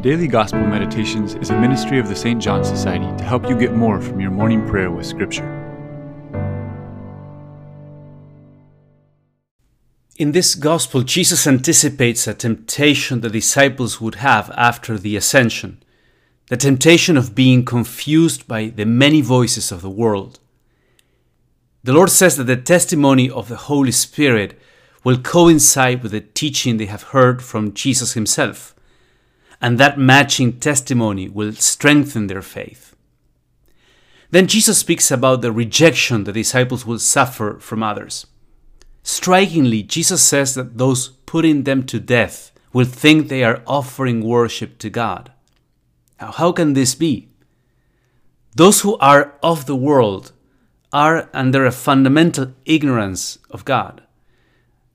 Daily Gospel Meditations is a ministry of the St. John Society to help you get more from your morning prayer with Scripture. In this Gospel, Jesus anticipates a temptation the disciples would have after the ascension the temptation of being confused by the many voices of the world. The Lord says that the testimony of the Holy Spirit will coincide with the teaching they have heard from Jesus Himself and that matching testimony will strengthen their faith. Then Jesus speaks about the rejection the disciples will suffer from others. Strikingly, Jesus says that those putting them to death will think they are offering worship to God. Now, how can this be? Those who are of the world are under a fundamental ignorance of God.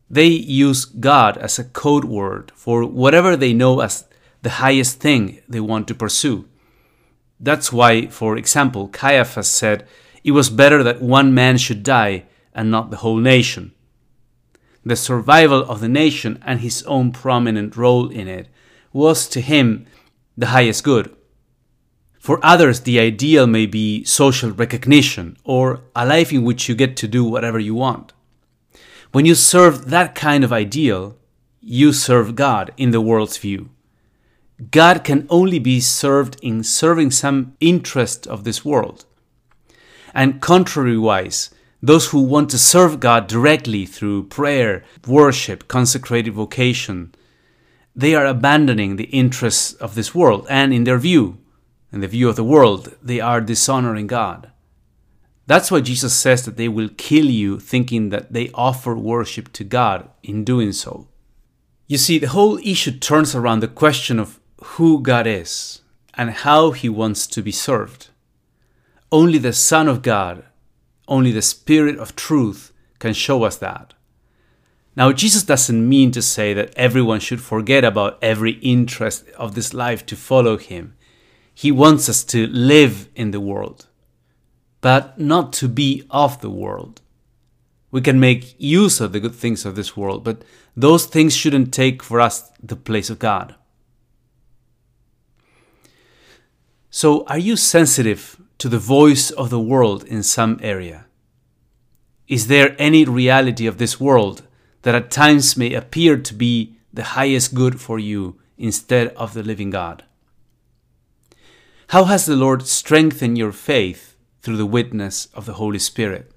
They use God as a code word for whatever they know as the highest thing they want to pursue. That's why, for example, Caiaphas said it was better that one man should die and not the whole nation. The survival of the nation and his own prominent role in it was to him the highest good. For others, the ideal may be social recognition or a life in which you get to do whatever you want. When you serve that kind of ideal, you serve God in the world's view. God can only be served in serving some interest of this world. And contrariwise, those who want to serve God directly through prayer, worship, consecrated vocation, they are abandoning the interests of this world, and in their view, in the view of the world, they are dishonoring God. That's why Jesus says that they will kill you thinking that they offer worship to God in doing so. You see, the whole issue turns around the question of who God is and how He wants to be served. Only the Son of God, only the Spirit of truth can show us that. Now, Jesus doesn't mean to say that everyone should forget about every interest of this life to follow Him. He wants us to live in the world, but not to be of the world. We can make use of the good things of this world, but those things shouldn't take for us the place of God. So, are you sensitive to the voice of the world in some area? Is there any reality of this world that at times may appear to be the highest good for you instead of the living God? How has the Lord strengthened your faith through the witness of the Holy Spirit?